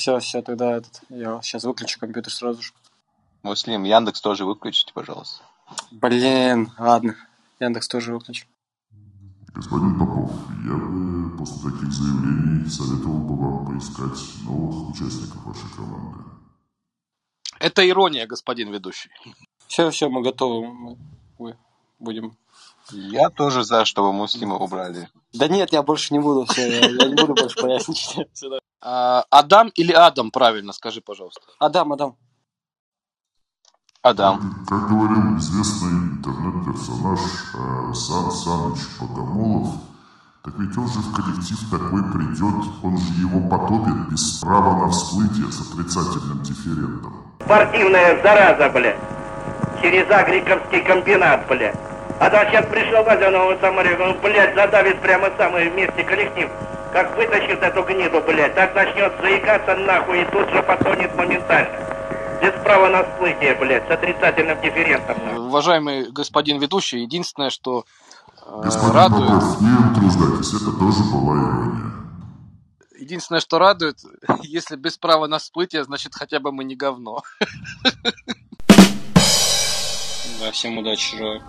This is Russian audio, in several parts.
Все, все, тогда этот, я сейчас выключу компьютер сразу же. Муслим, Яндекс тоже выключите, пожалуйста. Блин, ладно. Яндекс тоже выключу. Господин Попов, я бы после таких заявлений советовал бы вам поискать новых участников вашей команды. Это ирония, господин ведущий. Все, все, мы готовы. Мы, мы будем. Я тоже за, чтобы Муслима убрали. Да нет, я больше не буду. Все, я, я не буду больше поясничать. А, Адам или Адам, правильно, скажи, пожалуйста. Адам, Адам. Адам. Как говорил известный интернет-персонаж э, Сан Саныч Богомолов, так ведь он же в коллектив такой придет, он же его потопит без права на всплытие с отрицательным дифферентом. Спортивная зараза, бля. Через Агриковский комбинат, бля. А то сейчас пришел Вадя нового самолета, он, блядь, задавит прямо самое вместе коллектив. Как вытащит эту гниду, блядь, так начнет заикаться нахуй и тут же потонет моментально. Без права на всплытие, блядь, с отрицательным дифферентом. нахуй. Уважаемый господин ведущий, единственное, что э, Господин радует, Попов, не утруждайтесь, это тоже была ирония. единственное, что радует, если без права на всплытие, значит хотя бы мы не говно. Да, всем удачи желаю.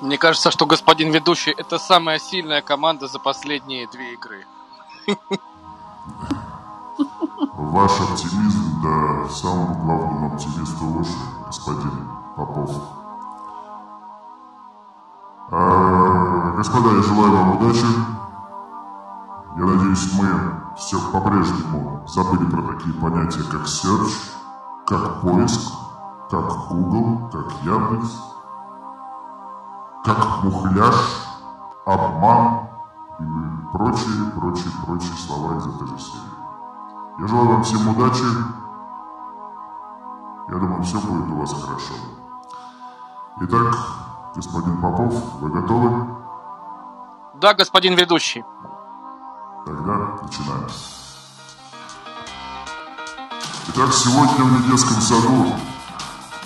Мне кажется, что господин ведущий это самая сильная команда за последние две игры. Ваш оптимизм, да, самому главному оптимисту уши, господин Попов. А, господа, я желаю вам удачи. Я надеюсь, мы все по-прежнему забыли про такие понятия, как search, как поиск, как Google, как Яндекс, как мухляж, обман и прочие, прочие, прочие слова из этой же серии. Я желаю вам всем удачи. Я думаю, все будет у вас хорошо. Итак, господин Попов, вы готовы? Да, господин ведущий. Тогда начинаем. Итак, сегодня в Медецком саду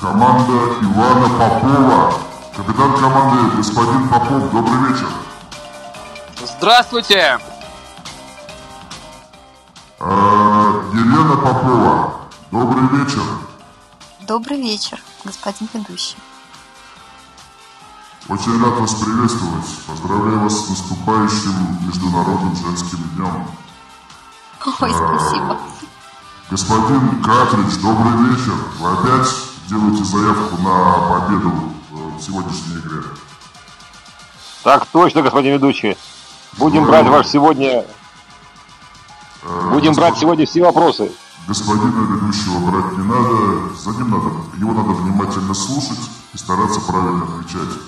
команда Ивана Попова. Капитан команды господин Попов, добрый вечер. Здравствуйте! А, Елена Попова, добрый вечер. Добрый вечер, господин ведущий. Очень рад вас приветствовать. Поздравляю вас с наступающим Международным женским днем. Ой, спасибо. Господин Катрич, добрый вечер. Вы опять делаете заявку на победу сегодняшней игре? Так точно, господин ведущий. Будем Здорово. брать ваш сегодня... Э, Будем брать сегодня все вопросы. Господина ведущего брать не надо, за ним надо, его надо внимательно слушать и стараться правильно отвечать.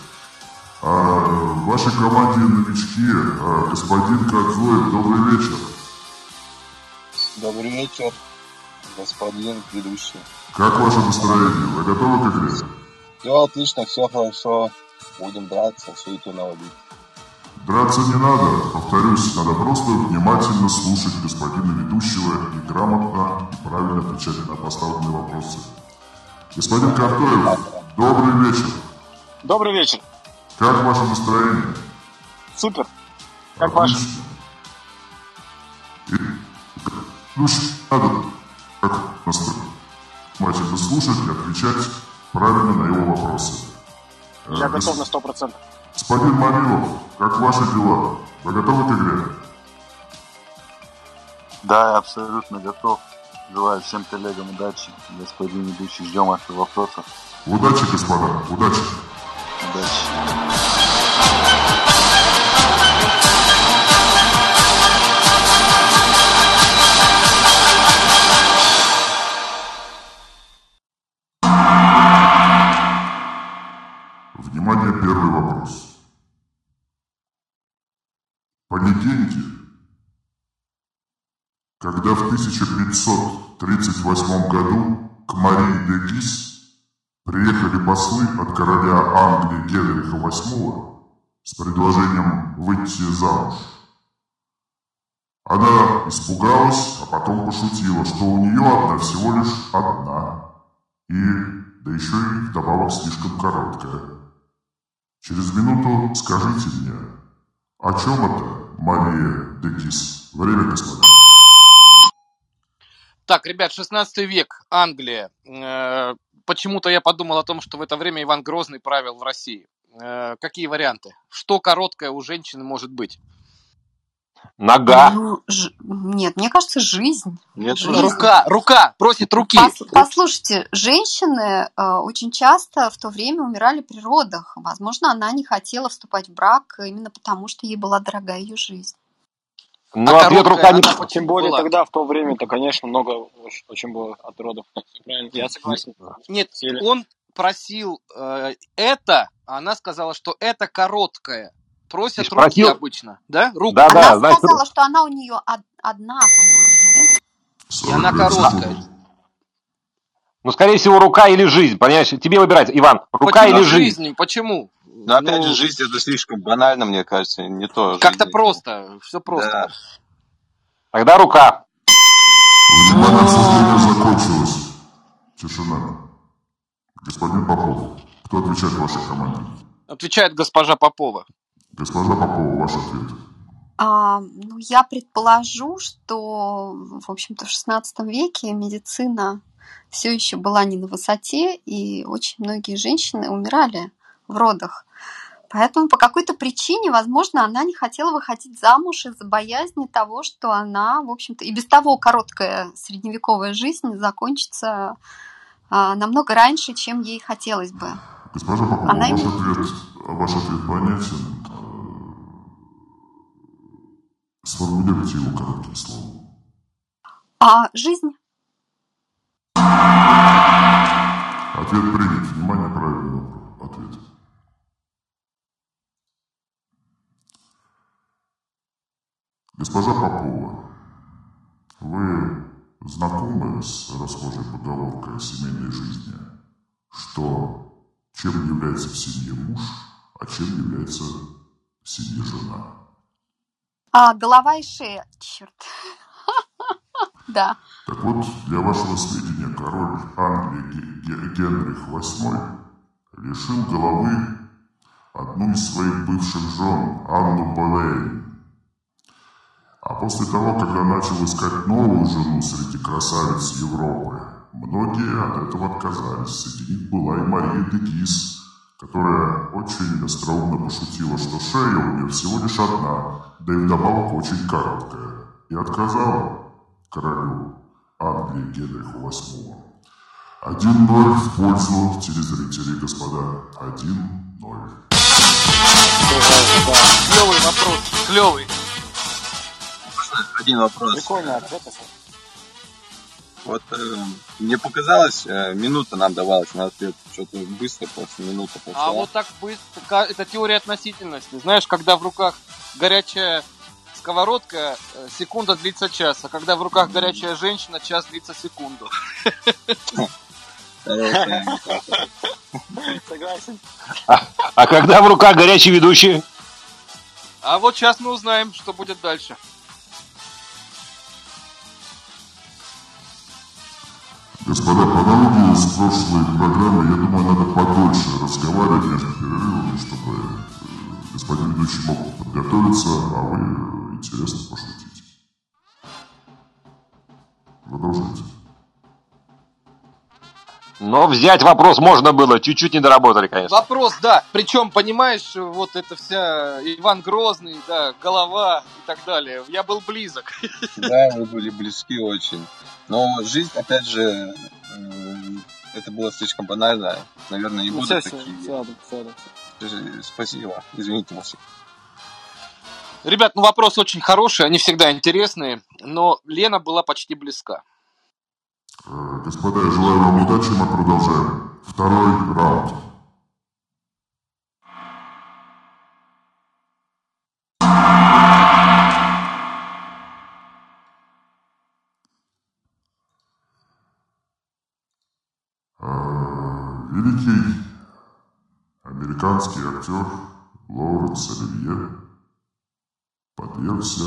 А в вашей команде новички, а, господин Кадзоев, добрый вечер. Добрый вечер, господин ведущий. Как ваше настроение? Вы готовы к игре? Все отлично, все хорошо. Будем драться, суету наводить. Драться не надо, повторюсь, надо просто внимательно слушать господина ведущего и грамотно и правильно отвечать на поставленные вопросы. Господин Картоев, добрый вечер. Добрый вечер. Как ваше настроение? Супер. Как ваше? Ну, что надо, как настроение. Внимательно слушать и отвечать правильно на его вопросы. Э, Я гос- готов на сто процентов. Господин Марилов, как ваши дела? Вы готовы к игре? Да, я абсолютно готов. Желаю всем коллегам удачи. Господин ведущий, ждем ваших вопросов. Удачи, господа, удачи. Удачи. Легенде, когда в 1538 году к Марии де Гис приехали послы от короля Англии Генриха VIII с предложением выйти замуж, она испугалась, а потом пошутила, что у нее одна всего лишь одна, и, да еще и вдобавок слишком короткая. Через минуту скажите мне, о чем это, Мария Декис? Время, господа. Так, ребят, 16 век, Англия. Э, Почему-то я подумал о том, что в это время Иван Грозный правил в России. Э, Какие варианты? Что короткое у женщины может быть? Нога. Ну, ж- Нет, мне кажется, жизнь. Нет, Жизнь. Рука, рука, просит руки. Пос- послушайте, женщины э, очень часто в то время умирали при родах. Возможно, она не хотела вступать в брак именно потому, что ей была дорога ее жизнь. Ну, А ответ рука не... Тем более была? тогда, в то время-то, конечно, много очень, очень было от родов. Я согласен. Нет, Сели. он просил э, это, а она сказала, что это короткое. Просят руки спросил? обычно, да? Руку. Да, она да, значит, сказала, что она у нее одна, по-моему. И она 45 короткая. ну, скорее всего, рука или жизнь, понимаешь? Тебе выбирать, Иван, рука Почему или жизнь? жизнь? Почему? Но опять Ну, же, жизнь это слишком банально, мне кажется, не то. Как-то жизнь. просто, все просто. Да. Тогда рука. Внимание, обсуждение закончилось. Тишина. Господин Попов, кто отвечает в вашей команде? Отвечает госпожа Попова. Госпожа Попова, ваш ответ. А, ну, я предположу, что, в общем-то, в XVI веке медицина все еще была не на высоте, и очень многие женщины умирали в родах. Поэтому по какой-то причине, возможно, она не хотела выходить замуж из-за боязни того, что она, в общем-то, и без того короткая средневековая жизнь закончится а, намного раньше, чем ей хотелось бы. Госпожа Попова, Она ваш ответ, ваш ответ понятен. Э, Сформулируйте его коротким словом. А жизнь Ответ принят. Внимание, правильный ответ. Госпожа Попова, вы знакомы с расхожей поговоркой о семейной жизни, что чем является в семье муж, а чем является в семье жена? А, голова и шея. Черт. Да. Так вот, для вашего сведения, король Англии Ге- Ге- Генрих VIII лишил головы одну из своих бывших жен, Анну Болейн. А после того, когда начал искать новую жену среди красавиц Европы, многие от этого отказались. Среди них была и Мария де Гис, которая очень остроумно пошутила, что шея у нее всего лишь одна, да и вдобавок очень короткая, и отказала королю Англии Генриху VIII. Один ноль в пользу телезрителей, господа. Один ноль. Клевый вопрос, клевый. Один вопрос. Прикольный ответ. Вот э, мне показалось, э, минута нам давалась на ответ. Что-то быстро просто минута прошла. А вот так быстро, это теория относительности. Знаешь, когда в руках горячая сковородка, э, секунда длится час, а когда в руках горячая женщина, час длится секунду. Согласен. А когда в руках горячий ведущий? А вот сейчас мы узнаем, что будет дальше. Господа, по аналогии с прошлой программой, я думаю, надо подольше разговаривать между перерывами, чтобы э, господин ведущий мог подготовиться, а вы интересно пошутить. Продолжайте. Но взять вопрос можно было, чуть-чуть не доработали, конечно. Вопрос, да. Причем, понимаешь, вот это вся Иван Грозный, да, голова и так далее. Я был близок. Да, вы были близки очень. Но жизнь, опять же, э, это было слишком банально. Наверное, не Ну, будут все, все, такие. сяду, сяду. Э, Спасибо. Извините, Васик. Ребят, ну вопрос очень хороший, они всегда интересные, но Лена была почти близка. Э, Господа, я желаю вам удачи, мы продолжаем. Второй раунд. Э, Великий американский актер Лоуренс Оливье подвергся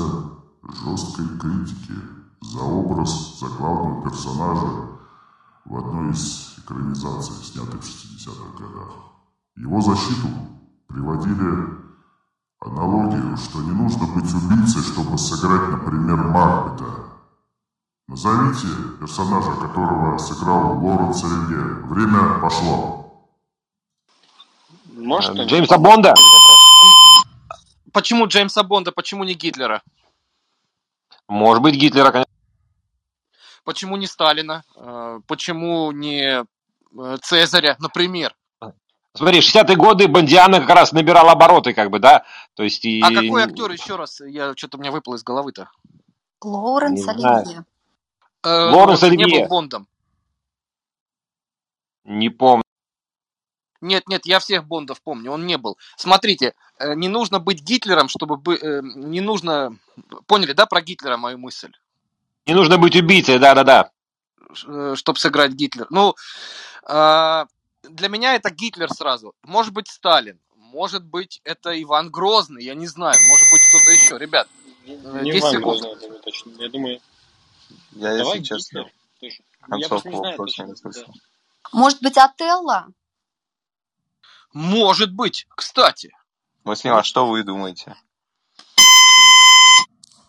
жесткой критике за образ, за главного персонажа в одной из экранизаций, снятых в 60-х годах. Его защиту приводили аналогию, что не нужно быть убийцей, чтобы сыграть, например, Макбета. Назовите персонажа, которого сыграл Лоренс Оливье. Время пошло. Может, Э, Джеймса Бонда? Почему Джеймса Бонда, почему не Гитлера? Может быть, Гитлера, конечно. Почему не Сталина? Э, Почему не э, Цезаря, например? Смотри, 60-е годы Бондиана как раз набирал обороты, как бы, да? То есть и... А какой актер еще раз? Я что-то у меня выпало из головы-то. Лоуренс. Оливье. Э, Лоренс он же не Оливье. был Бондом. Не помню. Нет, нет, я всех Бондов помню, он не был. Смотрите, не нужно быть Гитлером, чтобы бы, не нужно, поняли, да, про Гитлера мою мысль, Не нужно быть убийцей, да-да-да. чтобы сыграть Гитлер. Ну, а, для меня это Гитлер сразу. Может быть Сталин, может быть это Иван Грозный, я не знаю, может быть кто-то еще. Ребят, Э, Не 10 Иван секунд. Грозный, я думаю, точно. Я думаю, Я, давай если честно, Гитлер. Ну, Я концовку не знаю вопроса точно. не да. слышал. Может быть, Отелло? может быть, кстати. Василий, а что вы думаете?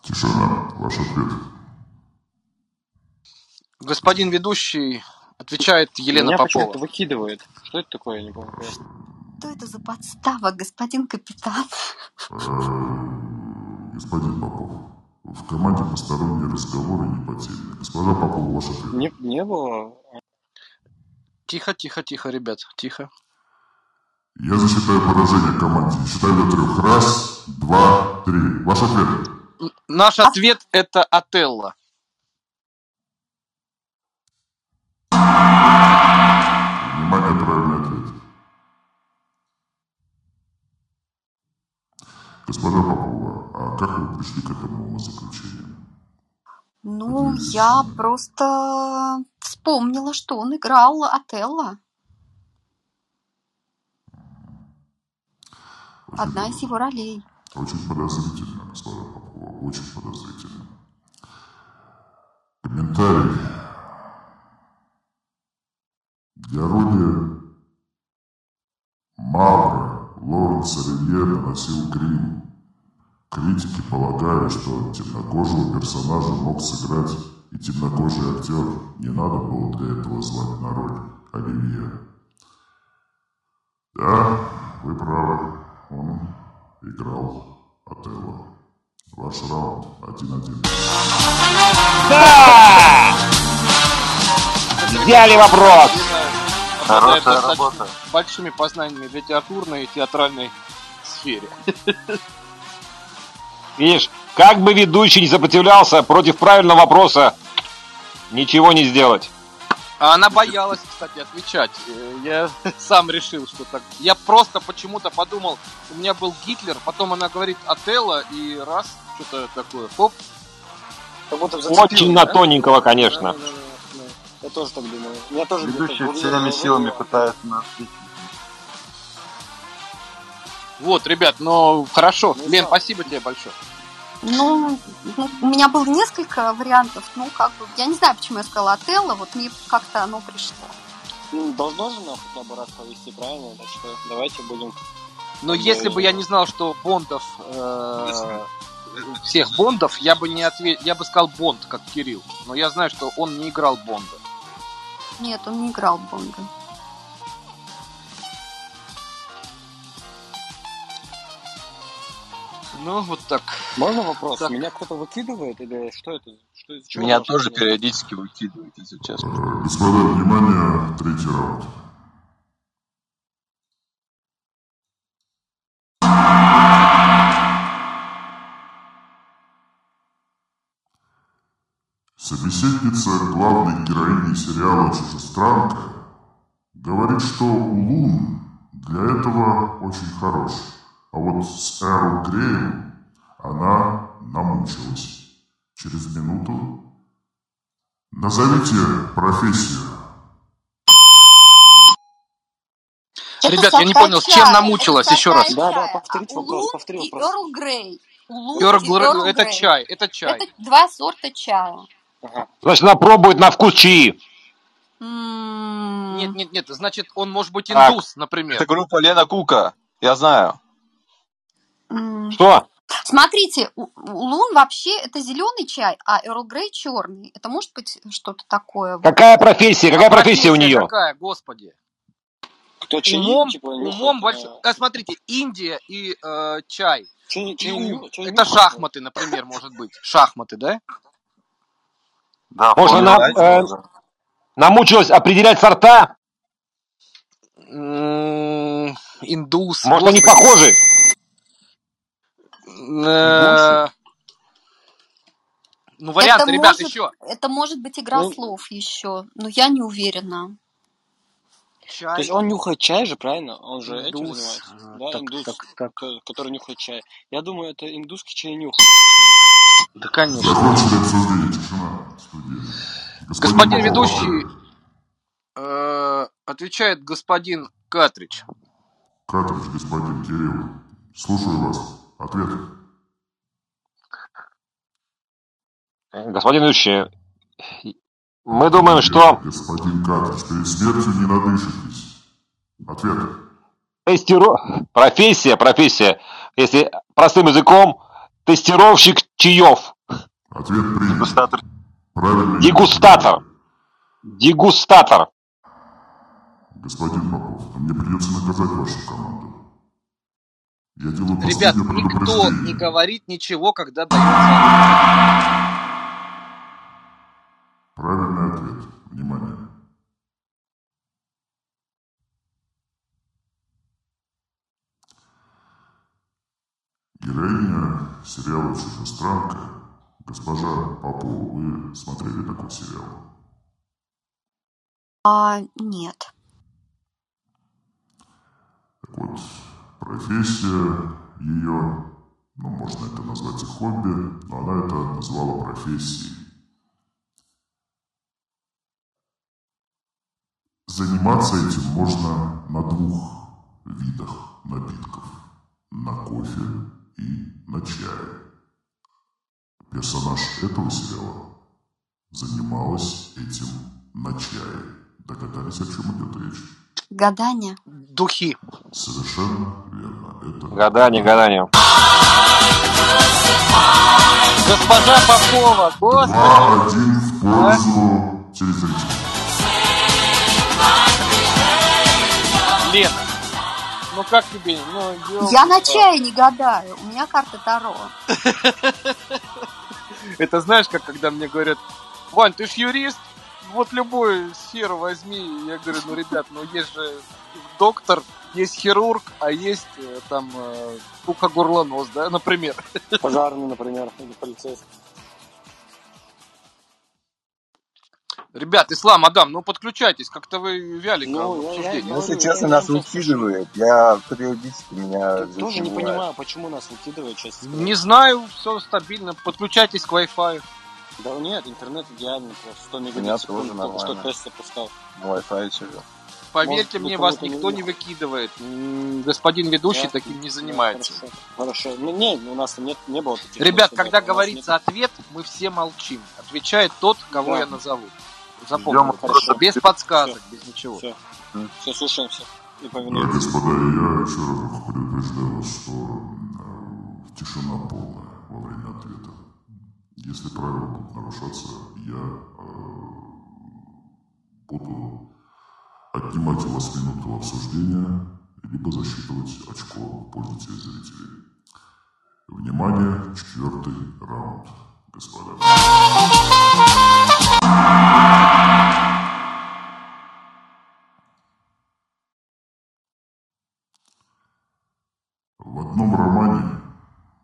Тишина. Ваш ответ. Господин ведущий отвечает Елена Меня Попова. почему-то выкидывает. Что это такое, я не помню. Что это за подстава, господин капитан? Э, Господин Попов, в команде посторонние разговоры не по теме. Госпожа Попова, ваш ответ. Не, не было. Тихо, тихо, тихо, ребят, тихо. Я засчитаю поражение команде. Считаю до трех. Раз, два, три. Ваш ответ. Наш ответ это Отелло. Господа Попова, а как вы пришли к этому заключению? Ну, я просто вспомнила, что он играл Отелло. Одна из его ролей. Очень подозрительно, господа Попова, очень подозрительно. Комментарий. Роли Мавра Лоренс Оливье наносил грим. Критики полагали, что темнокожего персонажа мог сыграть и темнокожий актер. Не надо было для этого звать на роль Оливье. Да, вы правы. Он играл Отелло. Ваш раунд 1-1. Да! Взяли вопрос! Хорошая работа. большими познаниями в литературной и театральной сфере. Видишь, как бы ведущий не сопротивлялся против правильного вопроса, ничего не сделать. А она боялась, кстати, отвечать. Э, Я сам решил, что так. Я просто почему-то подумал, у меня был Гитлер, потом она говорит Отелло, и раз, что-то такое, хоп. Как будто зацепило, Очень на да? тоненького, конечно. Да, да, да, да. Я тоже так думаю. Я тоже Ведущий всеми силами пытается нас ответить. Вот, ребят, ну хорошо. Ну, Лен, да. спасибо тебе большое. Ну, ну, у меня было несколько вариантов. Ну, как бы, я не знаю, почему я сказала Отелло, вот мне как-то оно пришло. Ну, должно же нам хотя бы раз повести, правильно? Так что давайте будем... Но Ну, если бы я не знал, что Бондов э, всех Бондов, я бы не ответил, я бы сказал Бонд, как Кирилл. Но я знаю, что он не играл Бонда. Нет, он не играл Бонда. Ну, вот так. Можно вопрос? Так. Меня кто-то выкидывает или что это? Что, из чего Меня тоже происходит? периодически выкидывают, если честно. Господа, внимание, третий раунд. Собеседница главной героини сериала «Чужестранка» говорит, что Улун для этого очень хорош, а вот с Эрл Греем она намучилась. Через минуту назовите профессию. Это Ребят, я не понял, с чем намучилась, это еще раз. Да, да, повторите А вопрос, Улун повтори и вопрос. Эрл Грей. Эрл и Гре- Эрл это Грей. чай, это чай. Это два сорта чая. Ага. Значит, она пробует на вкус чаи. М, Нет, нет, нет, значит, он может быть Так. индус, например. Это группа Лена Кука. Я знаю. Что? Смотрите, Улун вообще это зеленый чай, а Эрл Грей черный. Это может быть что-то такое? Какая профессия? Какая А профессия у нее? какая, господи? Кто чаи, Умом, типа, умом э, больше... А, смотрите, Индия и э, чай. чай- И чай ум. чай Это шахматы, например, может быть. Шахматы, да? Да, Может, вполне она, э, Намучилась определять сорта? Индус. Может, они похожи? Э, Ну, варианты, Это ребят, может- еще. Это может быть игра Ну. слов еще, но я не уверена. То Чай. есть он нюхает чай же, правильно? Он же этим Индус. занимается. А, Да, так, индус, так, так. ко- который нюхает чай. Я думаю, это индусский чай нюх. Да, конечно. Господин ведущий, э, отвечает господин Катрич. Катрич, господин Кирилл. Слушаю вас. Ответ. Господин ведущий, мы думаем, что Господин Катрич, перед смертью не надышитесь. Ответ. тестиро... профессия, профессия, если простым языком, тестировщик чаев, Ответ принят. Дегустатор. Правильно. дегустатор, дегустатор. Господин Попов, мне придется наказать вашу команду. Я делаю Ребят, никто не говорит ничего, когда дается. Правильный ответ. Внимание. Героиня сериала «Чужестранка» Госпожа Попова, вы смотрели такой сериал? А, нет. Так вот, профессия ее, ну, можно это назвать и хобби, но она это назвала профессией. Заниматься этим можно на двух видах напитков. На кофе и на чае. Персонаж этого сериала занималась этим на чае. Догадались, о чем идет речь? Гадание. Духи. Совершенно верно. Это Гадание, гадание. Госпожа Попова, господи. 2-1 в пользу телезрителей. Лена, ну как тебе? Ну. Я на чае не гадаю. У меня карта Таро. Это знаешь, как когда мне говорят, Вань, ты ж юрист, вот любую сферу возьми. Я говорю, ну, ребят, ну есть же доктор, есть хирург, а есть э, там э, ухо-горлонос, да, например. Пожарный, например, или полицейский. Ребят, Ислам, Адам, ну подключайтесь, как-то вы вяленько Ну, я обсуждении. Ну, если честно, нас выкидывает. Я периодически меня Тоже не понимаю, почему нас выкидывают, честно. Не знаю, все стабильно. Подключайтесь к Wi-Fi. Да нет, интернет идеальный просто. 100 меня мегабит в секунду, тоже только что тест запускал. Wi-Fi сижу. Поверьте Может, мне, вас не никто не нужно. выкидывает. Господин ведущий Да? таким не Да, занимается. Хорошо, хорошо. Ну, не, у нас нет, не было таких. Ребят, когда у нас говорится ответ, мы все молчим. Отвечает тот, кого Да. я назову. Ждем Запомните. хорошо. Без подсказок, без ничего. Все, все, слушаемся и Да, повинуемся. господа, я еще раз предупреждаю что тишина полная во время ответа. Если правила будут нарушаться, я э, буду отнимать у вас минуту обсуждения, либо засчитывать очко в пользу телезрителей. Внимание, четвертый раунд, господа. В одном романе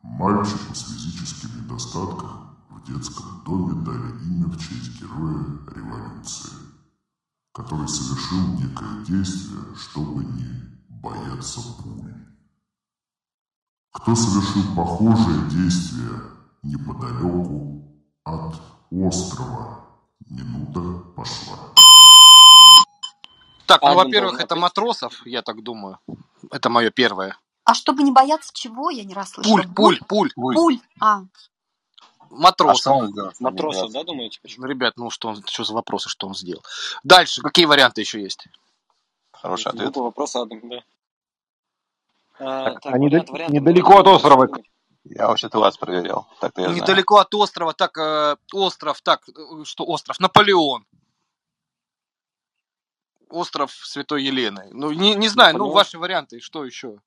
мальчику с физическим недостатком в детском доме дали имя в честь героя революции, который совершил некое действие, чтобы не бояться пуль. Кто совершил похожее действие неподалеку от острова? Минута пошла. Так, ну, во-первых, это матросов, я так думаю. Это мое первое. А чтобы не бояться чего, я не расслышала. Пуль, пуль, пуль. Ой, Пуль. А, а Матросов. он Матросов, бояться? да, думаете? Почему? Ну, ребят, ну что, он, что за вопросы, что он сделал? Дальше, какие варианты еще есть? Хороший ответ. Глупый вопрос, Адам, да. А, Так, так, а вариант- недал- варианты недалеко от острова. Я вообще-то вас проверял. Так-то я знаю. Недалеко от острова, так, э, остров, так, э, что остров? Наполеон. Остров Святой Елены. Ну, не, не знаю, ну, Наполеон? ваши варианты, что еще?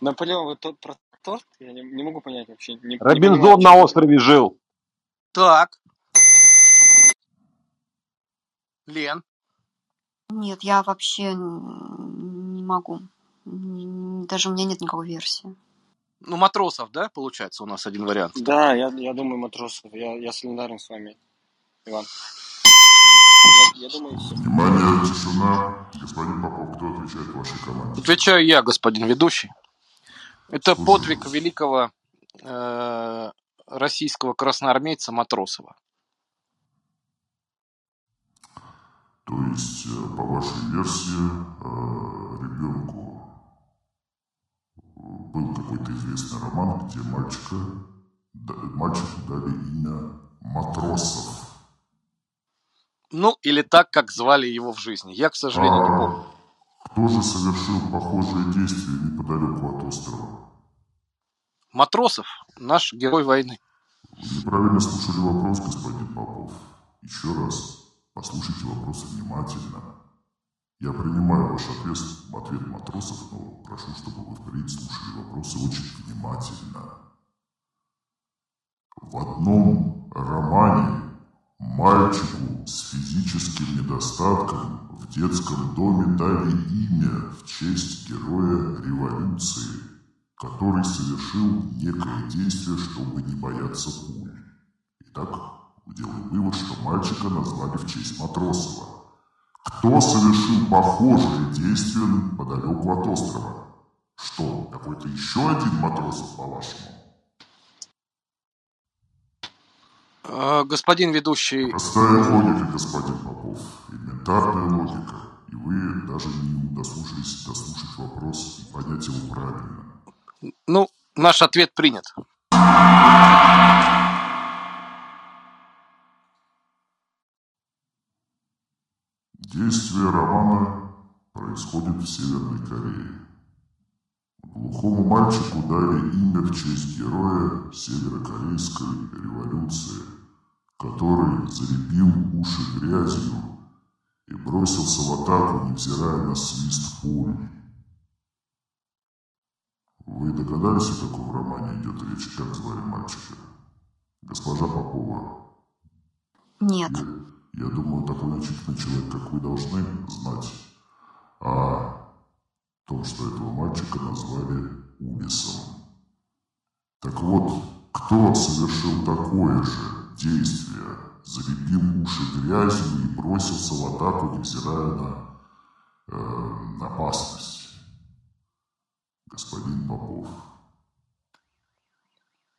Наполеон, вы тот про торт? Я не, не могу понять вообще. Не, не Робинзон понимаю, на острове жил. Так. Лен. нет, я вообще не могу. Даже у меня нет никакой версии. Ну, матросов, да, получается, у нас один вариант. Да, я, я думаю, матросов. Я, я солидарен с вами, Иван. Я, я думаю, все. Внимание, тишина. Господин Попов, кто отвечает в вашей команде? Отвечаю я, господин ведущий. Это подвиг великого э, российского красноармейца Матросова. То есть, э, по вашей версии, э, ребенку э, был какой-то известный роман, где мальчика, да- мальчику дали имя Матросов. Ну, или так, как звали его в жизни. Я, к сожалению, не помню. Кто же совершил похожее действие неподалеку от острова? Матросов, наш герой войны. Вы неправильно слушали вопрос, господин Попов. Еще раз, послушайте вопрос внимательно. Я принимаю ваш ответ, ответ матросов, но прошу, чтобы вы впредь слушали вопросы очень внимательно. В одном романе мальчику с физическим недостатком в детском доме дали имя в честь героя революции, который совершил некое действие, чтобы не бояться пуль. Итак, делаем вывод, что мальчика назвали в честь Матросова. Кто совершил похожее действие подалеку от острова? Что, какой-то еще один Матросов, по-вашему? Э, господин ведущий, Простая логика, господин Попов, элементарная логика. И вы даже не удосужились дослушать вопрос и понять его правильно. ну, наш ответ принят. Действие романа происходит в Северной Корее. Глухому мальчику дали имя в честь героя Северокорейской революции, который залепил уши грязью и бросился в атаку, невзирая на свист пуль. Вы догадались, о каком романе идет речь, как звали мальчика? Госпожа Попова, Нет. я, я думаю, такой начитанный человек, как вы, должны знать о том, что этого мальчика назвали Убисом. Так вот, кто совершил такое же действие залепил уши грязью и бросился в атаку, невзирая на э, опасность. Господин Попов,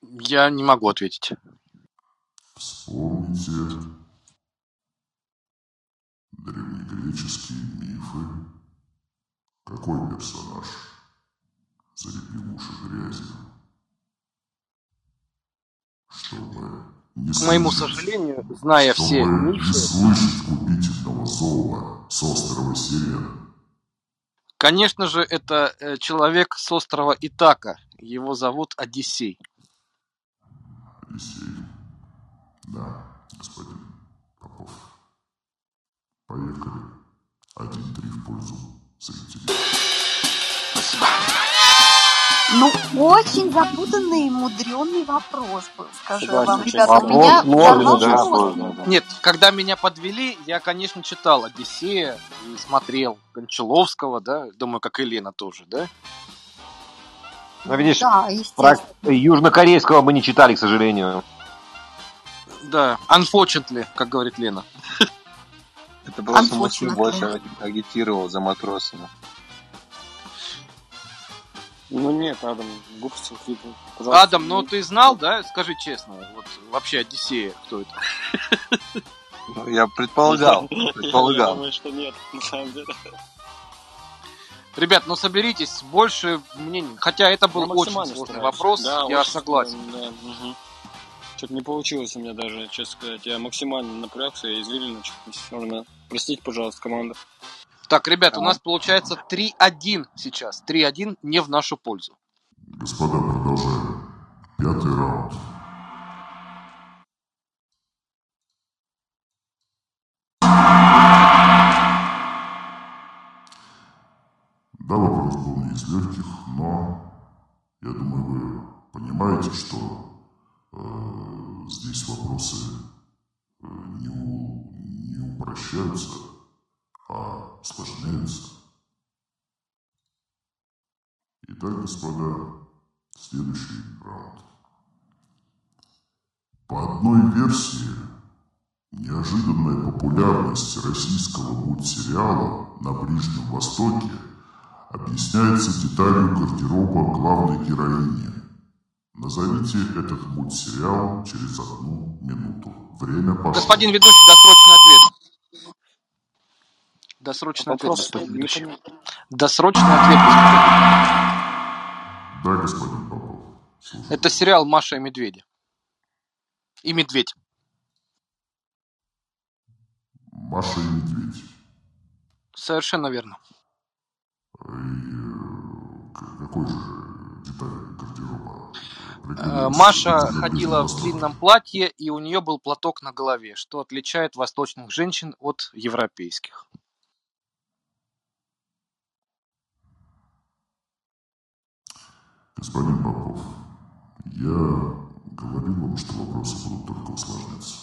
Я не могу ответить. вспомните древнегреческие мифы. Какой персонаж залепил уши грязью? Чтобы не К моему сожалению, зная все чтобы не слышать зова с острова Сирен. конечно же, это э, человек с острова Итака. Его зовут Одиссей. Одиссей. Да, господин Попов. Поехали. Один-три в пользу зрителей. Ну, очень запутанный и мудренный вопрос был, скажу я вам, Согласен, ребята. честно. Меня Вопрос сложный, да, сложный, да. Нет, когда меня подвели, я, конечно, читал Одиссея и смотрел Кончаловского, да, думаю, как и Лена тоже, да? Ну, видишь, Да, про южнокорейского мы не читали, к сожалению. Да, unfortunately, как говорит Лена. Это просто Unfortunately. Муслим больше агитировал за матросами. Ну нет, Адам, глупости какие-то. Пожалуйста. Адам, ну ты знал, да? Скажи честно, вот вообще Одиссея, кто это? Ну, Я предполагал, Я предполагал. думаю, что нет, на самом деле. Ребят, ну соберитесь, больше мнений. Хотя это был Я очень сложный стараюсь. вопрос, Да, я очень, согласен. Да, Что-то не получилось у меня даже, честно сказать. Я максимально напрягся и извилина чуть не Простите, пожалуйста, команда. Так, ребят, у нас получается 3-1 сейчас. 3-1 не в нашу пользу. Господа, продолжаем. Пятый раунд. Да, вопрос был не из легких, но я думаю, вы понимаете, что э, здесь вопросы э, не, у- не упрощаются, а усложняются. Итак, господа, следующий раунд. По одной версии, неожиданная популярность российского мультсериала на Ближнем Востоке объясняется деталью гардероба главной героини. Назовите этот мультсериал через одну минуту. Время пошло. Господин ведущий, досрочный ответ. Досрочный ответ, господин ведущий. Досрочный ответ, господин. Да, господин Попов. Слушаю. Это сериал «Маша и медведи». И медведь. Маша и Медведь. Совершенно верно. И э, какой же деталь гардероба? Э, Маша ходила в длинном платье, и у нее был платок на голове, что отличает восточных женщин от европейских. Господин Попов, я говорил вам, что вопросы будут только усложняться.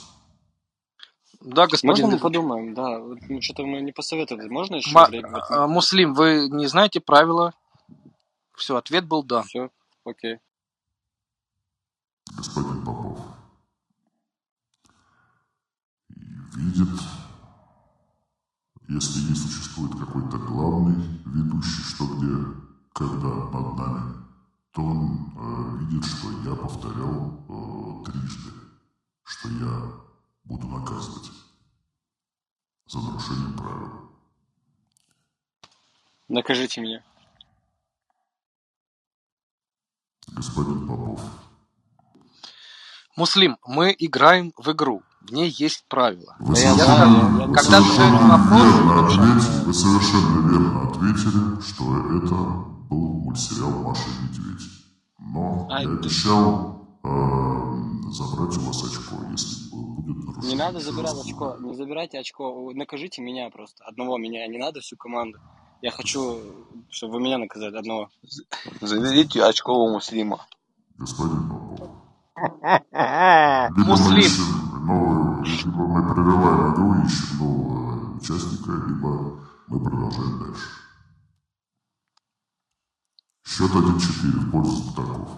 Да, господин Можно мы подумаем? Да, ну, что-то мы не посоветовали. Можно еще Ма- время? Вот, а, Муслим, вы не знаете правила? Все, ответ был да. Все, окей. Господин Попов видит, если не существует какой-то главный ведущий, что где, когда над нами, то он э, видит, что я повторял э, трижды, что я буду наказывать за нарушение правил. Накажите меня. Господин Попов, Муслим, мы играем в игру. В ней есть правила. вы я совершенно, вы Когда совершенно вопрос, верно ответили, вы совершенно верно ответили, что это был мультсериал «Маша и Медведь». Но Ай, я обещал э, забрать у вас очко, если будет нарушение. Не надо забирать очко, не забирайте очко, накажите меня просто, одного меня, не надо всю команду. Я хочу, чтобы вы меня наказали, одного. Заберите очко у Муслима. Господин Попов. Муслим. либо мы прерываем игру, ищем нового участника, либо мы продолжаем дальше. Счет 1-4 в пользу Спартаков.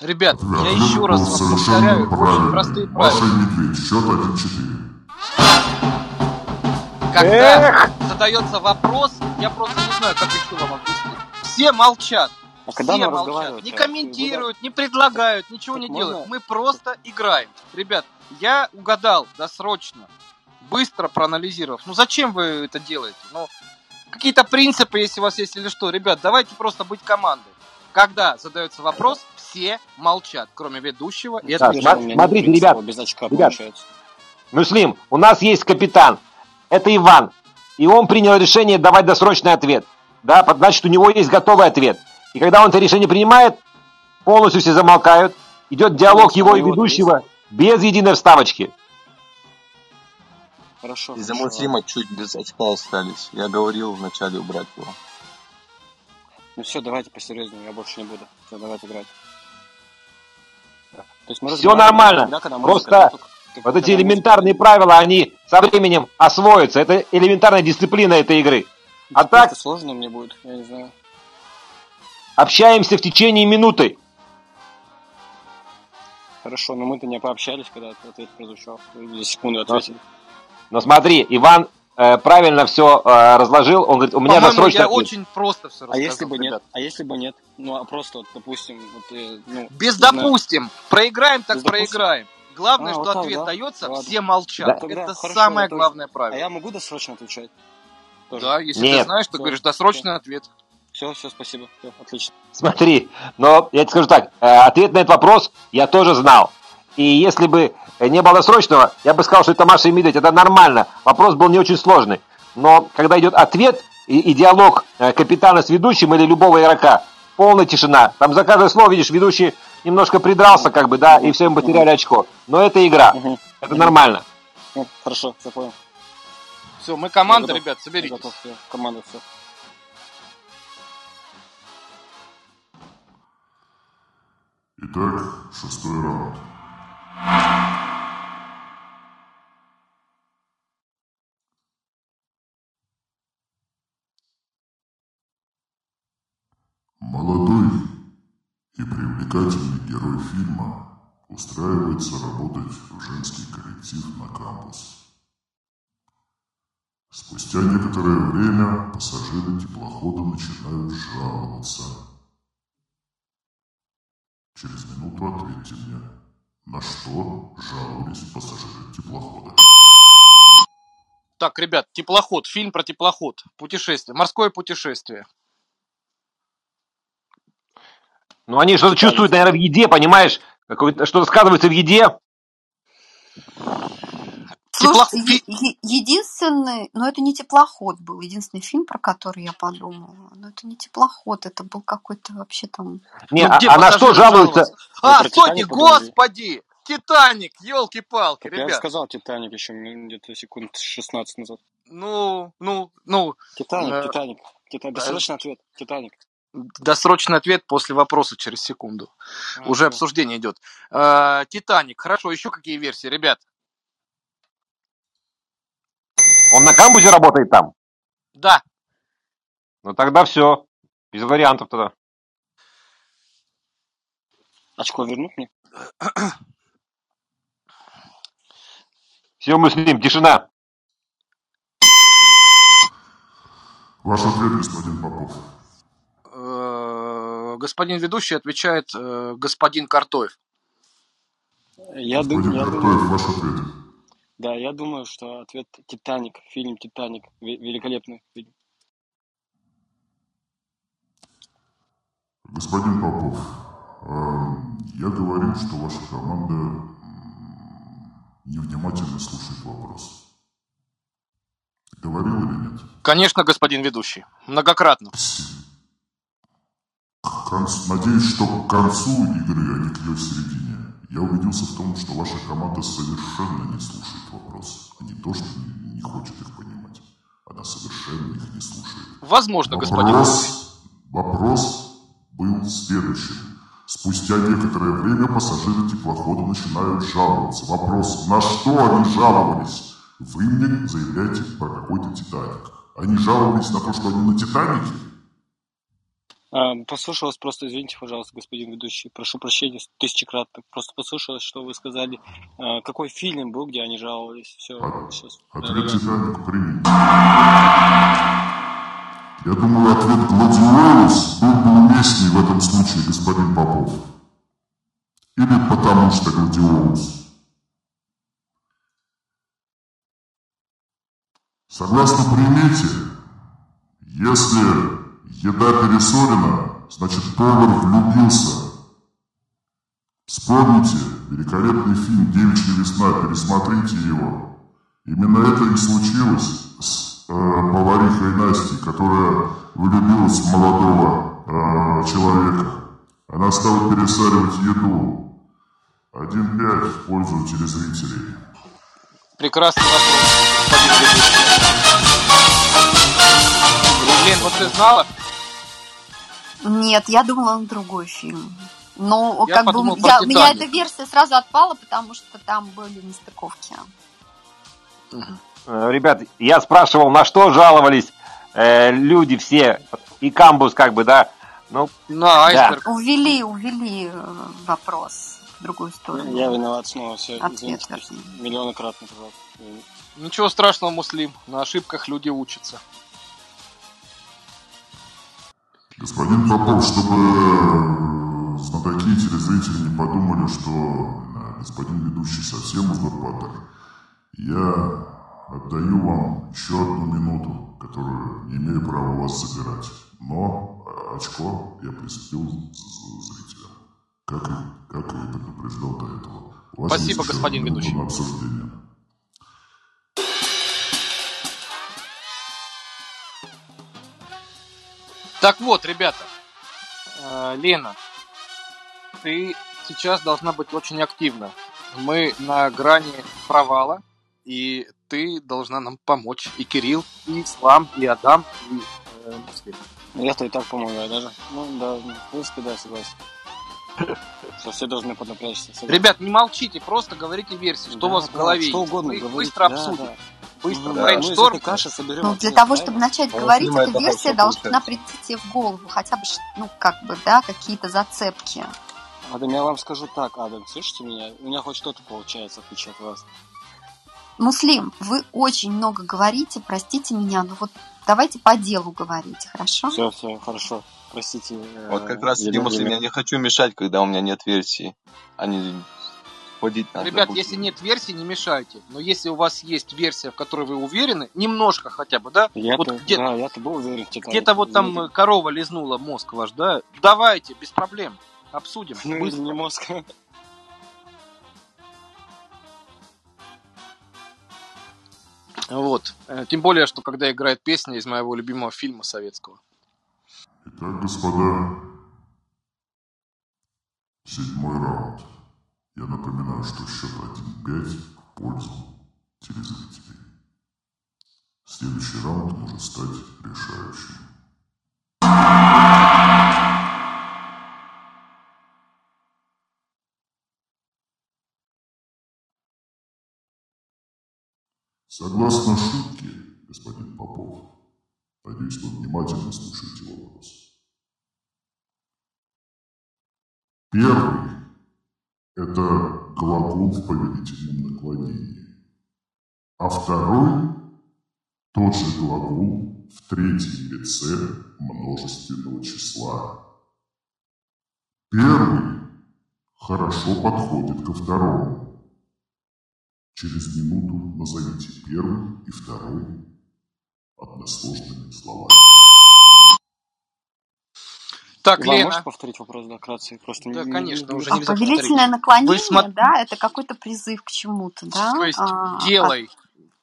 Ребят, я Ответ еще раз вам совершенно повторяю, очень простые Маша правила. и Медведь, счет 1-4. Когда задается вопрос, я просто не знаю, как еще вам объяснить. Все молчат. А когда Все молчат, не комментируют, не предлагают, ничего Так не можно- делают. Мы просто играем. Ребят, я угадал досрочно, быстро проанализировав. Ну зачем вы это делаете? Ну, какие-то принципы, если у вас есть или что. Ребят, давайте просто быть командой. Когда задается вопрос, все молчат, кроме ведущего и У меня смотрите, ребят, без очка ребят. получается. Муслим, у нас есть капитан. Это Иван. И он принял решение давать досрочный ответ. Да, значит, у него есть готовый ответ. И когда он это решение принимает, полностью все замолкают. Идет диалог Ну, его и ведущего без единой вставочки. Хорошо. Из-за мультфильма чуть без очка остались. Я говорил вначале убрать его. Ну все, давайте посерьезнее, я больше не буду. Все, давайте играть. То есть мы разговариваем нормально. тогда, когда Просто да, только- только Вот эти когда элементарные музыка. правила, они со временем освоятся. Это элементарная дисциплина этой игры. А Теперь так, сложно мне будет, я не знаю. общаемся в течение минуты. Хорошо, но мы-то не пообщались, когда ответ прозвучал. Вы За секунду ответили. Но смотри, Иван э, правильно все разложил. Он говорит, у меня досрочный я очень просто все А рассказал. если бы нет? А если бы нет? Ну, а просто, вот, допустим, вот, э, ну, Без знаю. допустим. Проиграем, так Без допустим. проиграем. Главное, А, что вот ответ да? дается, Ладно. все молчат. Да. Тогда Это хорошо, самое тоже. главное А правило. я могу досрочно отвечать? Тоже. Да, если Нет. ты знаешь, ты Всё, говоришь досрочный ответ. Все, все, спасибо. Все, отлично. Смотри, но я тебе скажу так, э, ответ на этот вопрос я тоже знал. И если бы э, не было досрочного, я бы сказал, что это Маша и Медведь, это нормально. Вопрос был не очень сложный. Но когда идет ответ и, и диалог э, капитана с ведущим или любого игрока, полная тишина. Там за каждое слово, видишь, ведущий немножко придрался, как бы, да, и все, им потеряли очко. Но это игра, это нормально. Хорошо, я понял. Все, мы команда, ребят, соберитесь. готов, команда, все. Итак, шестой раунд. Молодой и привлекательный герой фильма устраивается работать в женский коллектив на кампус. Спустя некоторое время пассажиры теплохода начинают жаловаться. Через минуту ответьте мне, на что жаловались пассажиры теплохода. Так, ребят, теплоход, фильм про теплоход, путешествие, морское путешествие. Ну, они что-то чувствуют, наверное, в еде, понимаешь? Какое-то- Что-то сказывается в еде. Теплоход- Слушайте, е- е- единственный, но это не теплоход был, единственный фильм, про который я подумала. Но это не теплоход, это был какой-то вообще там... Не, Ну, а, где а на что жаловаться? А, подумали. господи! Титаник, елки-палки, Так я ребят. сказал Титаник еще где-то секунд 16 назад. Ну, ну, ну, Титаник, Э, Титаник. Титаник. Досрочный ответ. Титаник. досрочный ответ после вопроса через секунду. А, Уже всё. обсуждение идет. Э, Титаник, хорошо, еще какие версии, ребят? Он на камбузе работает там? Да, Ну, тогда все. Без вариантов тогда. Очко вернут мне? Все, мы следим, тишина. Ваш ответ, господин Попов. Э, господин ведущий отвечает э, господин Картоев. Я, ду- Господин я Картоев, думаю, ваш ответ. Да, я думаю, что ответ Титаник, фильм Титаник, Ве- великолепный фильм. Господин Попов, эм, я говорил, что ваша команда невнимательно слушает вопрос. Говорил или нет? Конечно, господин ведущий. Многократно. К концу- надеюсь, что к концу игры, а не к ее середине, я убедился в том, что ваша команда совершенно не слушает вопрос. А не то, что не, не хочет их понимать. Она совершенно их не слушает. Возможно, господин. Вопрос, вопрос был следующим. Спустя некоторое время пассажиры теплохода начинают жаловаться. Вопрос, на что они жаловались? Вы мне заявляете про какой-то Титаник. Они жаловались на то, что они на Титанике? А, Послушалось просто, извините, пожалуйста, господин ведущий, прошу прощения тысячекратно. Просто послушалось, что вы сказали. А, Какой фильм был, где они жаловались? Все, сейчас. Ответ Титаник принят. Я думаю, ответ Гладиолус был бы уместнее в этом случае, господин Попов. Или потому что Гладиолус. Согласно примете, если еда пересолена, значит повар влюбился. Вспомните великолепный фильм «Девичья весна», пересмотрите его. Именно это и случилось с э, поварихой Настей, которая влюбилась в молодого э, человека. Она стала пересаливать еду. Один пять в пользу телезрителей. Прекрасный вопрос, господин. Лен, вот ты знала? Нет, я думала на другой фильм. Но Я как подумал бы я, у меня эта версия сразу отпала, потому что там были нестыковки. Э, Ребят, я спрашивал, на что жаловались э, люди все, и камбус как бы, да, ну, На айсберг. Увели, увели э, вопрос в другую сторону. Я виноват снова, все, Ответ, извините, миллионократно, пожалуйста. Ничего страшного, Муслим. На ошибках люди учатся. Господин Попов, чтобы э, знатоки и телезрители не подумали, что э, господин ведущий совсем узурпатор, я отдаю вам еще одну минуту, которую не имею права у вас забирать. Но э, очко я присудил з- з- зрителям, как и, как и предупреждал до этого. У вас Спасибо, господин ведущий. на обсуждение. Так вот, ребята. Э, Лена, ты сейчас должна быть очень активна. Мы на грани провала, и ты должна нам помочь. И Кирилл, и Ислам, и Адам, и э. Я-то и так помогаю даже. Ну да, в принципе, да, согласен. Все должны поднапрячься. Ребят, не молчите, просто говорите версии, что Да, у вас в да, голове Что есть. угодно их говорите, быстро да, обсудим. да. Быстро брейншторм. Мы из этой каши соберем Ну, для ответ, того, правильно? чтобы начать вот говорить, эта версия должна прийти тебе в голову, хотя бы, ну, как бы, да, какие-то зацепки. Адам, я вам скажу так, Адам, слышите меня? У меня хоть что-то получается, в отличие от вас. Муслим, вы очень много говорите, простите меня, но вот давайте по делу говорите, хорошо? Все, все, хорошо. Простите. э, Вот как раз Елена таки, Муслим, я не хочу мешать, когда у меня нет версии. Они ходить надо. Ребят, будет. если нет версии, не мешайте. Но если у вас есть версия, в которой вы уверены, немножко хотя бы, да? Я-то, вот где- да, я-то был уверен. Где-то вот там э, корова лизнула мозг ваш, да? Давайте, без проблем. Обсудим. Ну, Быстро. не мозг. Вот. Э, Тем более, что когда играет песня из моего любимого фильма советского. Итак, господа, седьмой раунд. Я напоминаю, что счет 1-5 в пользу телезрителей. Следующий раунд может стать решающим. Согласно шутке, господин Попов, надеюсь, вы внимательно слушаете вопрос. Первый – это глагол в повелительном наклонении, а второй – тот же глагол в третьем лице множественного числа. Первый хорошо подходит ко второму. Через минуту назовите первый и второй односложными словами. Так, Иван, Лена. можешь повторить вопрос, да, вкратце? Просто Да, не- не- конечно, не- уже А нельзя повелительное повторить. наклонение, Вы смо- да, это какой-то призыв к чему-то, да? То есть А, делай.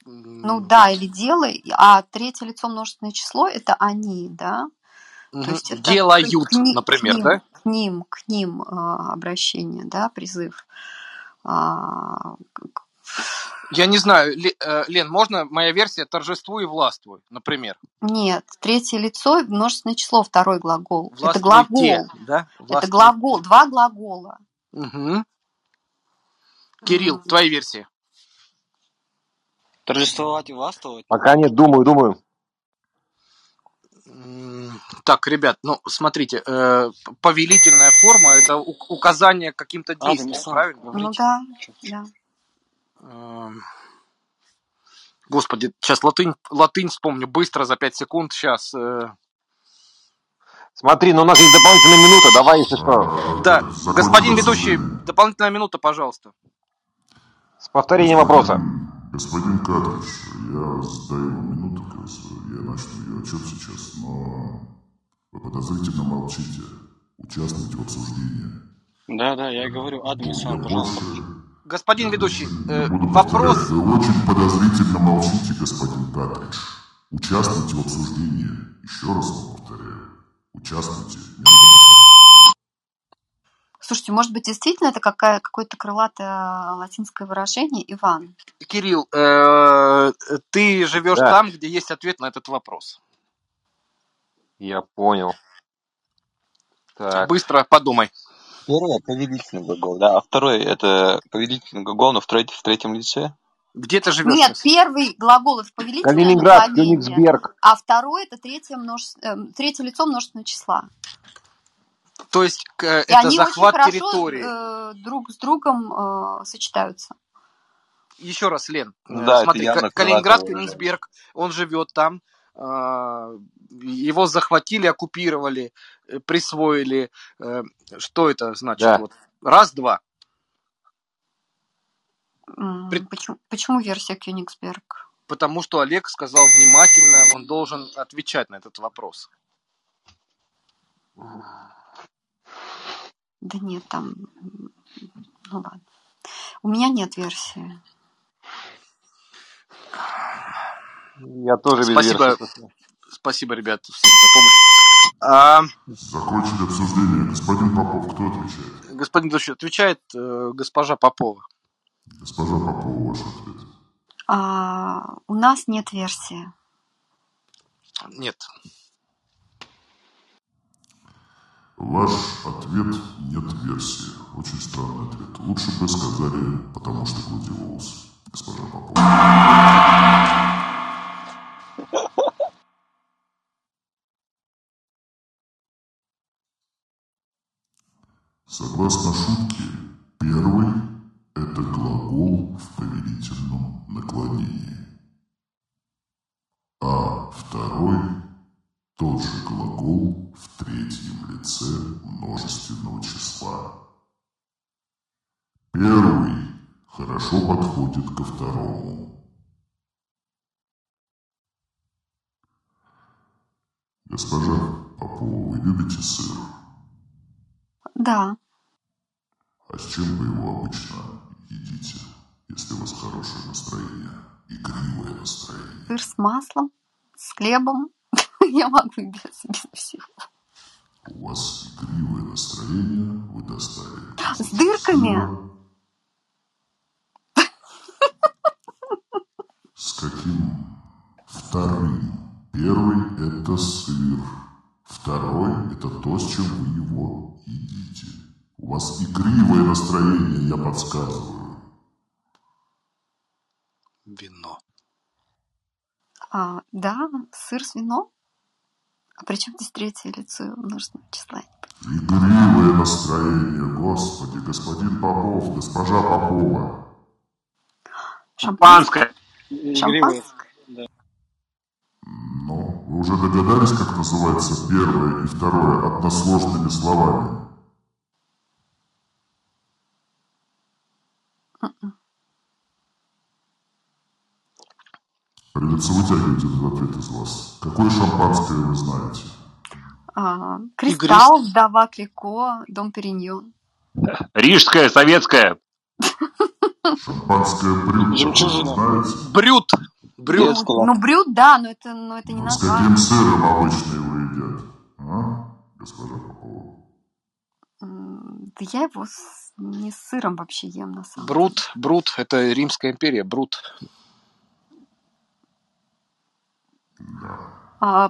а- ну да, или делай, а третье лицо множественное число это они, да? То есть это Делают, к ни- например, к ним, да? К ним, к ним а, обращение, да, призыв. А, к- Я не знаю, э, Лен, можно моя версия «торжествуй и властвуй», например? Нет, третье лицо множественное число, второй глагол. Это Властвуйте, глагол. да? Это глагол, два глагола. Мгм. Кирилл, М. твои версии. Торжествовать и властвовать? Пока нет, думаю, думаю. Так, ребят, ну, смотрите, э, повелительная форма – это указание каким-то Адам, действием, Ислам, правильно? Ну да, да. Эм, Господи, сейчас латынь, латынь вспомню быстро за 5 секунд. Сейчас. Смотри, но у нас есть дополнительная минута, давай, если что, Да, господин ведущий, дополнительная минута, пожалуйста. с повторением вопроса. Господин Катрич, я задаю вам минуту, я начну ее отчет сейчас, но вы подозрительно молчите. Участвуйте в обсуждении. Да, да, я и говорю, Ислам, Я пожалуйста. больше Господин ведущий, э, буду вопрос. Вы очень подозрительно молчите, господин Катрич. Участвуйте в обсуждении. Еще раз вам повторяю. Участвуйте. Слушайте, может быть, действительно это какая, какое-то крылатое латинское выражение, Иван? Кирилл, э, ты живешь Да. там, где есть ответ на этот вопрос. Я понял. Так, Быстро подумай. Первое повелительный глагол, да, а второй это повелительный глагол, но в, треть- в третьем лице. Где ты живешь Нет, сейчас? первый глагол это повелительное Калининград, наклонение, Кёнигсберг. а второй это третье, множе... э, третье лицо множественного числа. То есть к- э, это они захват очень хорошо территории. э, друг с другом э, сочетаются. Еще раз, Лен, э, Да, смотри, Ка- Калининград, Кёнигсберг, он живет там, а, его захватили, оккупировали, э, присвоили. Э, Что это значит? Да. Вот. Раз, два. Пред- Почему, почему версия Кёнигсберг? Потому что Олег сказал внимательно, он должен отвечать на этот вопрос. Да нет, там... Ну ладно. У меня нет версии. я тоже без Спасибо. версии. Спасибо, ребят, за помощь. А, Закончили обсуждение. Господин Попов, кто отвечает? господин ведущий, отвечает э, госпожа Попова. Госпожа Попова, ваш ответ. А, у нас нет версии. Нет. Ваш ответ нет версии. Очень странный ответ. Лучше бы сказали, потому что гладиолус. Госпожа Попова. Согласно шутке, первый – это глагол в повелительном наклонении. А второй – тот же глагол в третьем лице множественного числа. Первый хорошо подходит ко второму. Госпожа Попова, вы любите сыр? Да. А с чем вы его обычно едите, если у вас хорошее настроение, игривое настроение? Сыр с маслом, с хлебом. Я могу и без, без всего. У вас игривое настроение, вы достали... С дырками. С каким? Вторым. Первый – это сыр. Второй – это то, с чем вы его едите. У вас игривое настроение, я подсказываю. Вино. А, да, сыр с вином. А при чем здесь третье лицо множественного числа? Игривое настроение, господи, господин Попов, госпожа Попова. Шампанское. Шампанское? Ну, вы уже догадались, как называется первое и второе односложными словами? Придется вытягивать этот ответ из вас. Какое шампанское вы знаете? А, Кристалл, вдова Клико, дом Периньон. Рижское, советское. Шампанское брют, Жемчужина. Брют. Брют. Детского. Ну, брют, да, но это, но это не Ну, с название. каким сыром обычно его едят? А, госпожа Попова? Да я его с- не с сыром вообще ем, на самом деле. Брут. Брут. Это Римская империя. Брут. А,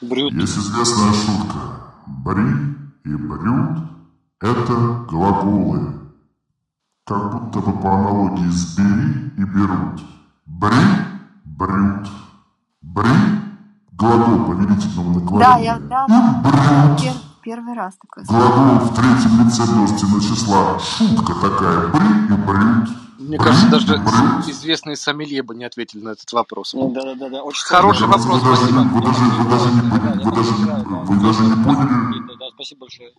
Брют. Есть известная шутка. Бри и брют – это глаголы. Как будто бы по аналогии с бери и берут. Бри – брют. Бри – глагол повелительном наклонении. Да, я да, И брют. пер- первый раз такое. Глагол в третьем лице множественного числа. Шутка такая. Бри и брют. Мне кажется, даже известные сомелье бы не ответили на этот вопрос. Ну, Да-да-да, очень Хороший Вы вопрос, даже, спасибо. вы даже, вы даже не, пони- вы даже не, вы даже не поняли, Да, спасибо большое.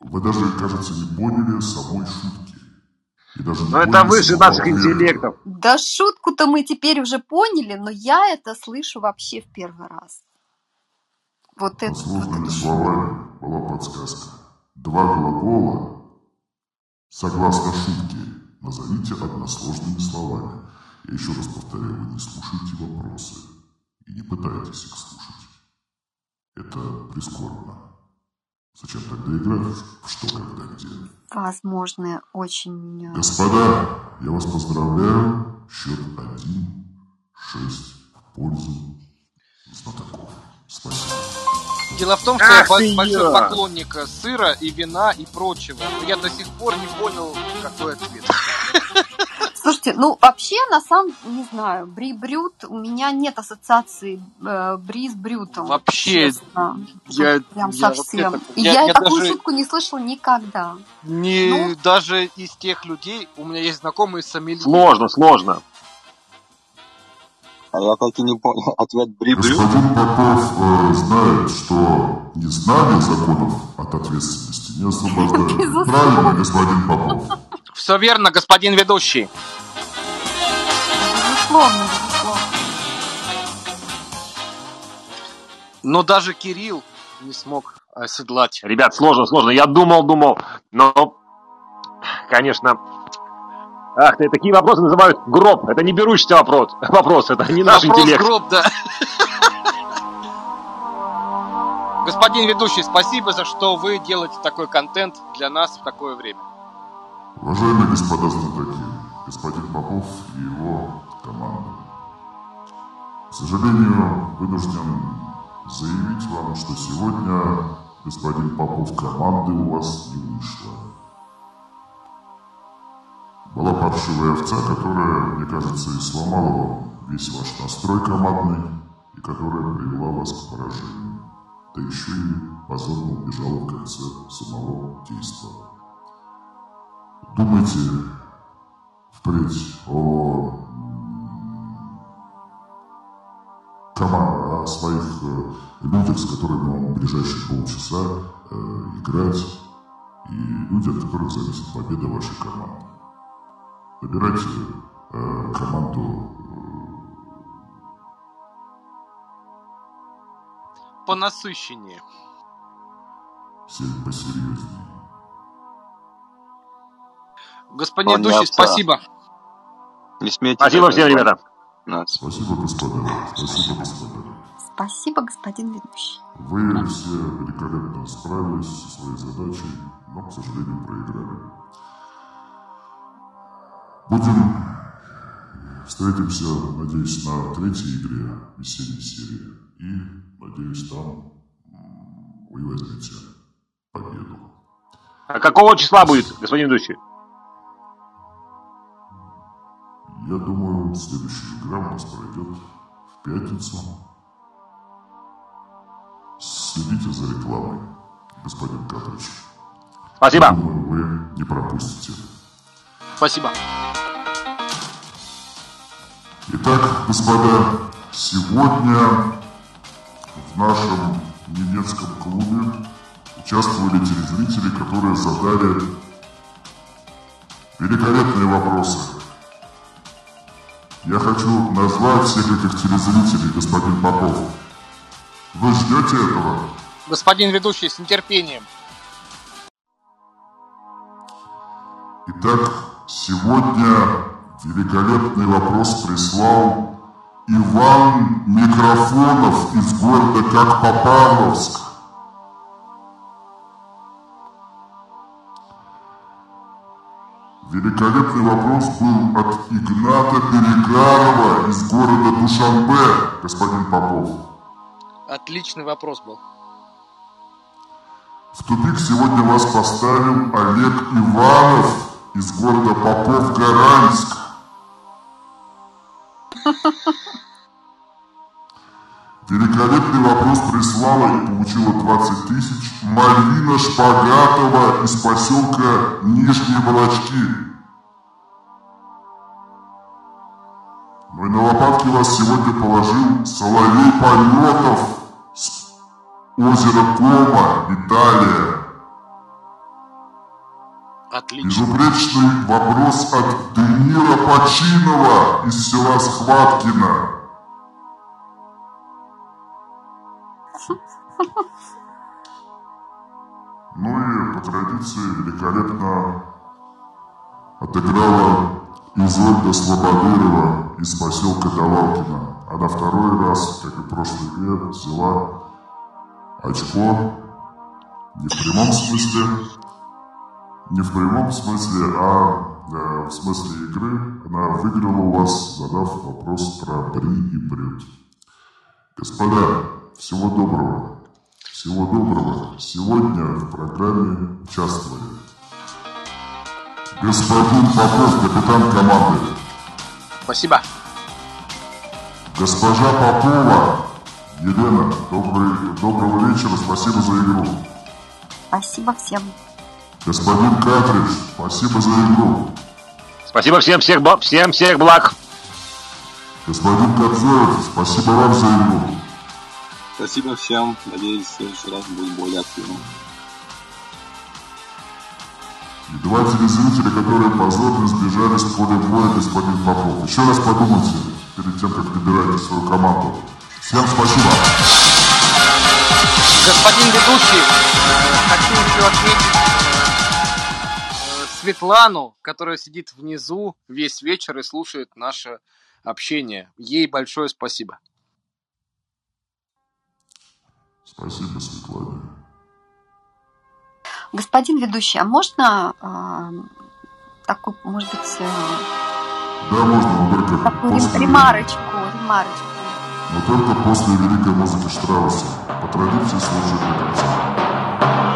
вы даже, кажется, не поняли самой шутки. И даже не Но это выше наших интеллектов. Да шутку-то мы теперь уже поняли, но я это слышу вообще в первый раз. Вот это, вот сложными это. словами была подсказка. Два глагола, согласно шутке, назовите односложными словами. Я еще раз повторяю, вы не слушайте вопросы и не пытайтесь их слушать. Это прискорбно. Зачем тогда играть в что, когда, где? Возможно, очень... э, Господа, я вас поздравляю. Счет 1-6 в пользу знатоков. Спасибо. Дело в том, что я Ах ты большой ё! поклонник э, сыра и вина и прочего. Но я до сих пор не понял, какой ответ. Слушайте, ну вообще, на самом не знаю, Бри Брют, у меня нет ассоциации э, Бри с Брютом. Вообще, честно. я- прям я совсем. вообще я- я, я такую даже- шутку не слышала никогда. Не Ну. даже из тех людей, у меня есть знакомые сомелье. Сложно, сложно. А я так и не понял. Ответ бри-брю. Господин Попов э, знает, что незнание законов от ответственности не. Безусловно. Правильно, господин Попов? Все верно, господин ведущий. Безусловно, безусловно. Но даже Кирилл не смог оседлать. Ребят, сложно, сложно. Я думал, думал, но, конечно... Ах ты, такие вопросы называют гроб. Это не берущийся вопрос. Вопрос, это не наш Вопрос интеллект. гроб, да. Господин ведущий, спасибо за что вы делаете такой контент для нас в такое время. Уважаемые господа знатоки, господин Попов и его команда. К сожалению, вынужден заявить вам, что сегодня господин Попов команды у вас не вышло. Была паршивая овца, которая, мне кажется, и сломала вам весь ваш настрой командный, и которая привела вас к поражению. Да еще и позорно убежала в конце самого действа. Думайте впредь о м, кома- о своих э, людях, с которыми вам в ближайшие полчаса э, играть, и люди, от которых зависит победа вашей команды. Выбирайте э, команду Понасыщеннее. все посерьезнее. Господин ведущий, овца. спасибо. Не смейте. Спасибо всем, ребята. Спасибо, господа. Спасибо, господа. Спасибо, господин ведущий. Вы все великолепно справились со своей задачей, но, к сожалению, проиграли. Будем встретимся, надеюсь, на третьей игре весенней серии. И, надеюсь, там вы возьмете победу. А какого числа будет, господин ведущий? Я думаю, следующая игра у нас пройдет в пятницу. Следите за рекламой, господин Катрич. Спасибо. Думаю, вы не пропустите. Спасибо. Итак, господа, сегодня в нашем немецком клубе участвовали телезрители, которые задали великолепные вопросы. Я хочу назвать всех этих телезрителей, господин Попов. Вы ждете этого? Господин ведущий, с нетерпением. Итак, сегодня великолепный вопрос прислал Иван Микрофонов из города Как-Попавловск. Великолепный вопрос был от Игната Перегарова из города Душанбе, господин Попов. Отличный вопрос был. В тупик сегодня вас поставил Олег Иванов из города Попов-Гаранск. Великолепный вопрос прислала и получила 20 тысяч Мальвина Шпагатова из поселка Нижние Волочки. Ну и на лопатки вас сегодня положил Соловей Полетов с озера Кома, Италия. Отлично. Безупречный вопрос от Денира Починова из села Схваткино. Ну и по традиции великолепно отыграла Изольда Слободырова из поселка Давалкино. Она второй раз, как и в прошлой игре, взяла очко не в прямом смысле, не в прямом смысле, а э, в смысле игры она выиграла у вас, задав вопрос про Бри и Брюд. Господа, всего доброго. Всего доброго. Сегодня в программе участвовали господин Попов, капитан команды, Спасибо. госпожа Попова, Елена, добрый, доброго вечера, спасибо за игру. Спасибо всем. Господин Картридж, спасибо за игру. Спасибо всем, всех, всем, всех благ. Господин Кобзоров, спасибо вам за игру. Спасибо всем. Надеюсь, в следующий раз будет более активно. И два телезрителя, которые позорно сбежали с поля боя, господин Попов. Еще раз подумайте перед тем, как выбираете свою команду. Всем спасибо. Господин ведущий, хочу еще отметить Светлану, которая сидит внизу весь вечер и слушает наше общение. Ей большое спасибо. Спасибо, Светлане. Господин ведущий, а можно э, такую, может быть, э, Да, можно, но только такую после, рем- ремарочку, ремарочку? но только после великой музыки Штрауса. По традиции слушать до конца.